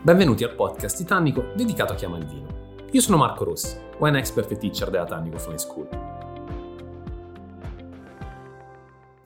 Benvenuti al podcast Titanico dedicato a chi ama il vino. Io sono Marco Rossi, wine expert e teacher della Tannico Fine School.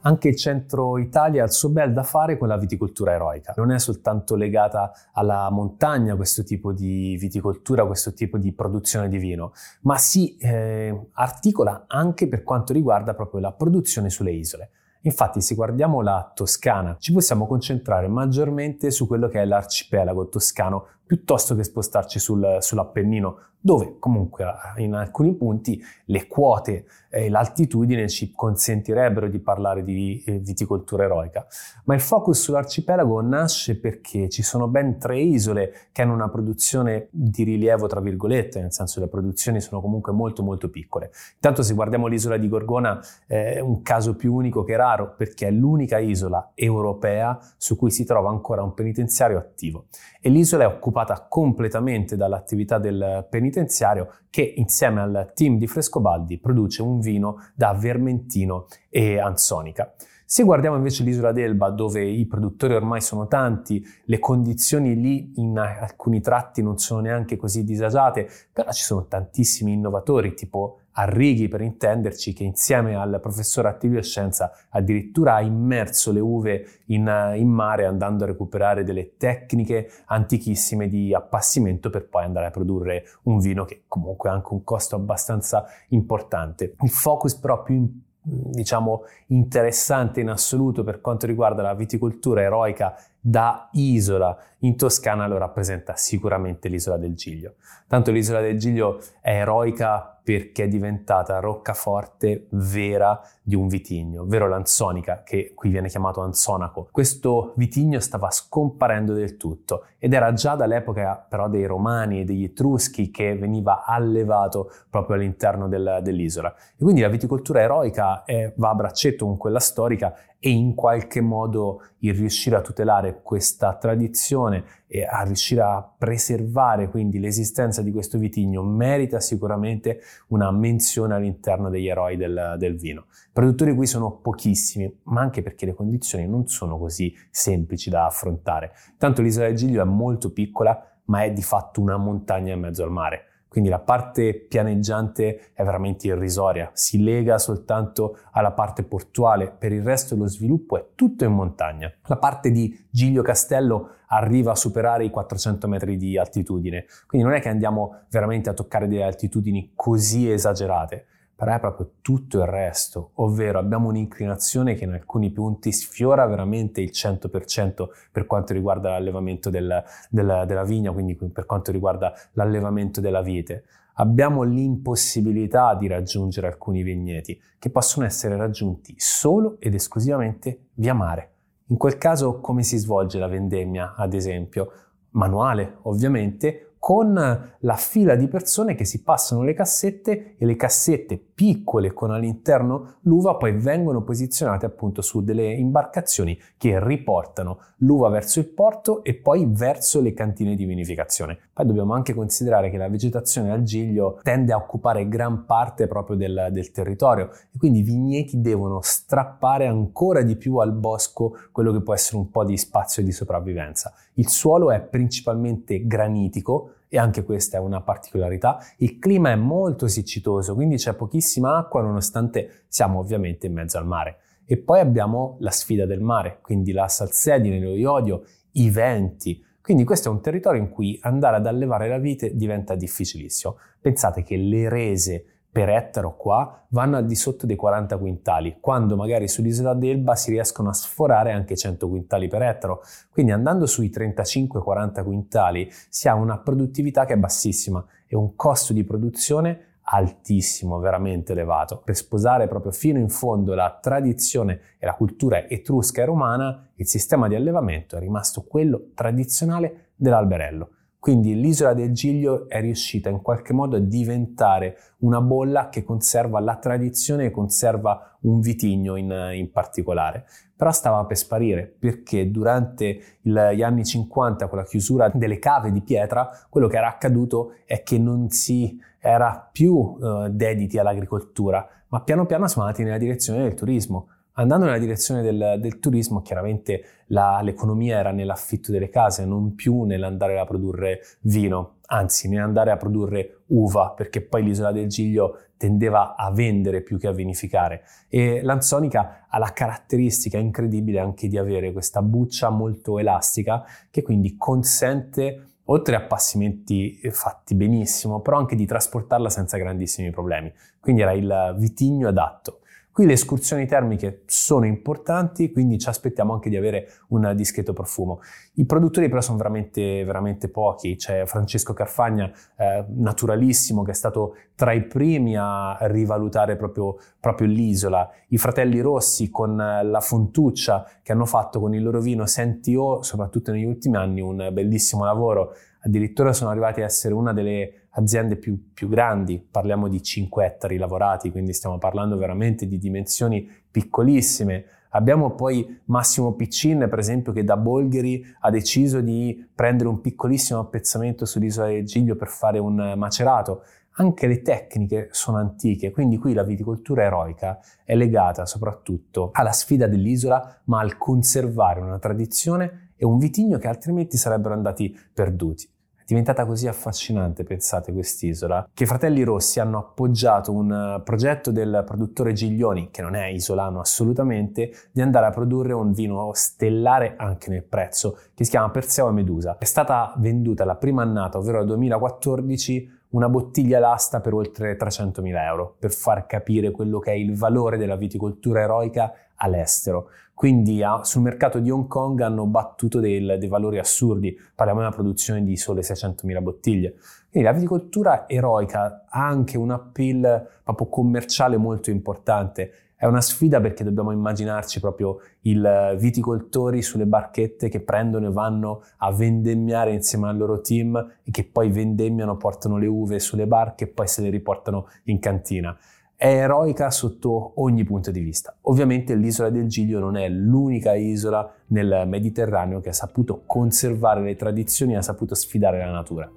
Anche il centro Italia ha il suo bel da fare con la viticoltura eroica. Non è soltanto legata alla montagna questo tipo di viticoltura, questo tipo di produzione di vino, ma si eh, articola anche per quanto riguarda proprio la produzione sulle isole. Infatti, se guardiamo la Toscana, ci possiamo concentrare maggiormente su quello che è l'arcipelago toscano piuttosto che spostarci sul, sull'Appennino, dove comunque in alcuni punti le quote e l'altitudine ci consentirebbero di parlare di eh, viticoltura eroica. Ma il focus sull'arcipelago nasce perché ci sono ben tre isole che hanno una produzione di rilievo, tra virgolette, nel senso che le produzioni sono comunque molto molto piccole. Intanto se guardiamo l'isola di Gorgona è un caso più unico che raro perché è l'unica isola europea su cui si trova ancora un penitenziario attivo e l'isola è occupata occupata completamente dall'attività del penitenziario che insieme al team di Frescobaldi produce un vino da vermentino e ansonica. Se guardiamo invece l'isola d'Elba, dove i produttori ormai sono tanti, le condizioni lì in alcuni tratti non sono neanche così disagiate, però ci sono tantissimi innovatori, tipo Arrighi per intenderci, che insieme al professor Attilio Scienza addirittura ha immerso le uve in, in, mare andando a recuperare delle tecniche antichissime di appassimento per poi andare a produrre un vino che comunque ha anche un costo abbastanza importante. Il focus però più diciamo interessante in assoluto per quanto riguarda la viticoltura eroica da isola in Toscana lo rappresenta sicuramente l'isola del Giglio. Tanto l'isola del Giglio è eroica perché è diventata roccaforte vera di un vitigno, ovvero l'ansonica, che qui viene chiamato ansonaco. Questo vitigno stava scomparendo del tutto ed era già dall'epoca però dei Romani e degli Etruschi che veniva allevato proprio all'interno del, dell'isola. E quindi la viticoltura eroica è, va a braccetto con quella storica e in qualche modo il riuscire a tutelare questa tradizione e a riuscire a preservare quindi l'esistenza di questo vitigno merita sicuramente una menzione all'interno degli eroi del, del vino. I produttori qui sono pochissimi, ma anche perché le condizioni non sono così semplici da affrontare. Tanto l'isola del Giglio è molto piccola, ma è di fatto una montagna in mezzo al mare. Quindi la parte pianeggiante è veramente irrisoria, si lega soltanto alla parte portuale, per il resto lo sviluppo è tutto in montagna. La parte di Giglio Castello arriva a superare i 400 metri di altitudine, quindi non è che andiamo veramente a toccare delle altitudini così esagerate però è proprio tutto il resto, ovvero abbiamo un'inclinazione che in alcuni punti sfiora veramente il 100% per quanto riguarda l'allevamento del, del, della vigna, quindi per quanto riguarda l'allevamento della vite. Abbiamo l'impossibilità di raggiungere alcuni vigneti che possono essere raggiunti solo ed esclusivamente via mare. In quel caso come si svolge la vendemmia, ad esempio? Manuale, ovviamente, con la fila di persone che si passano le cassette e le cassette piccole con all'interno l'uva poi vengono posizionate appunto su delle imbarcazioni che riportano l'uva verso il porto e poi verso le cantine di vinificazione. Poi dobbiamo anche considerare che la vegetazione al giglio tende a occupare gran parte proprio del, del territorio e quindi i vigneti devono strappare ancora di più al bosco quello che può essere un po' di spazio di sopravvivenza. Il suolo è principalmente granitico e anche questa è una particolarità. Il clima è molto siccitoso, quindi c'è pochissima acqua nonostante siamo ovviamente in mezzo al mare. E poi abbiamo la sfida del mare, quindi la salsedine, lo iodio, i venti. Quindi questo è un territorio in cui andare ad allevare la vite diventa difficilissimo. Pensate che le rese per ettaro qua vanno al di sotto dei 40 quintali, quando magari sull'isola d'Elba si riescono a sforare anche 100 quintali per ettaro. Quindi andando sui 35-40 quintali si ha una produttività che è bassissima e un costo di produzione altissimo, veramente elevato. Per sposare proprio fino in fondo la tradizione e la cultura etrusca e romana, il sistema di allevamento è rimasto quello tradizionale dell'alberello. Quindi l'isola del Giglio è riuscita in qualche modo a diventare una bolla che conserva la tradizione e conserva un vitigno in, in particolare. Però stava per sparire perché durante il, gli anni 50 con la chiusura delle cave di pietra quello che era accaduto è che non si era più uh, dediti all'agricoltura ma piano piano siamo andati nella direzione del turismo Andando nella direzione del, del turismo, chiaramente la, l'economia era nell'affitto delle case, non più nell'andare a produrre vino, anzi nell'andare a produrre uva, perché poi l'isola del Giglio tendeva a vendere più che a vinificare. E l'anzonica ha la caratteristica incredibile anche di avere questa buccia molto elastica che quindi consente oltre a passimenti fatti benissimo, però anche di trasportarla senza grandissimi problemi. Quindi era il vitigno adatto. Qui le escursioni termiche sono importanti, quindi ci aspettiamo anche di avere un discreto profumo. I produttori però sono veramente, veramente pochi, c'è Francesco Carfagna, eh, naturalissimo, che è stato tra i primi a rivalutare proprio, proprio l'isola, i fratelli Rossi con la Fontuccia che hanno fatto con il loro vino Senti O, soprattutto negli ultimi anni, un bellissimo lavoro, addirittura sono arrivati a essere una delle aziende più, più, grandi, parliamo di 5 ettari lavorati, quindi stiamo parlando veramente di dimensioni piccolissime. Abbiamo poi Massimo Piccin, per esempio, che da Bolgheri ha deciso di prendere un piccolissimo appezzamento sull'isola del Giglio per fare un macerato. Anche le tecniche sono antiche, quindi qui la viticoltura eroica è legata soprattutto alla sfida dell'isola, ma al conservare una tradizione e un vitigno che altrimenti sarebbero andati perduti. È diventata così affascinante, pensate, quest'isola, che i fratelli Rossi hanno appoggiato un eh, progetto del produttore Giglioni, che non è isolano assolutamente, di andare a produrre un vino stellare anche nel prezzo, che si chiama Perseo e Medusa. È stata venduta la prima annata, ovvero nel 2014, una bottiglia d'asta per oltre 300.000 euro, per far capire quello che è il valore della viticoltura eroica all'estero. Quindi a, sul mercato di Hong Kong hanno battuto del, dei valori assurdi, parliamo di una produzione di sole 600.000 bottiglie. Quindi la viticoltura eroica ha anche un appeal proprio commerciale molto importante. È una sfida perché dobbiamo immaginarci proprio i viticoltori sulle barchette che prendono e vanno a vendemmiare insieme al loro team e che poi vendemmiano, portano le uve sulle barche e poi se le riportano in cantina è eroica sotto ogni punto di vista. Ovviamente l'isola del Giglio non è l'unica isola nel Mediterraneo che ha saputo conservare le tradizioni e ha saputo sfidare la natura.